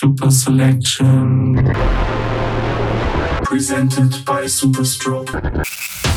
Super Selection. Presented by Superstroke.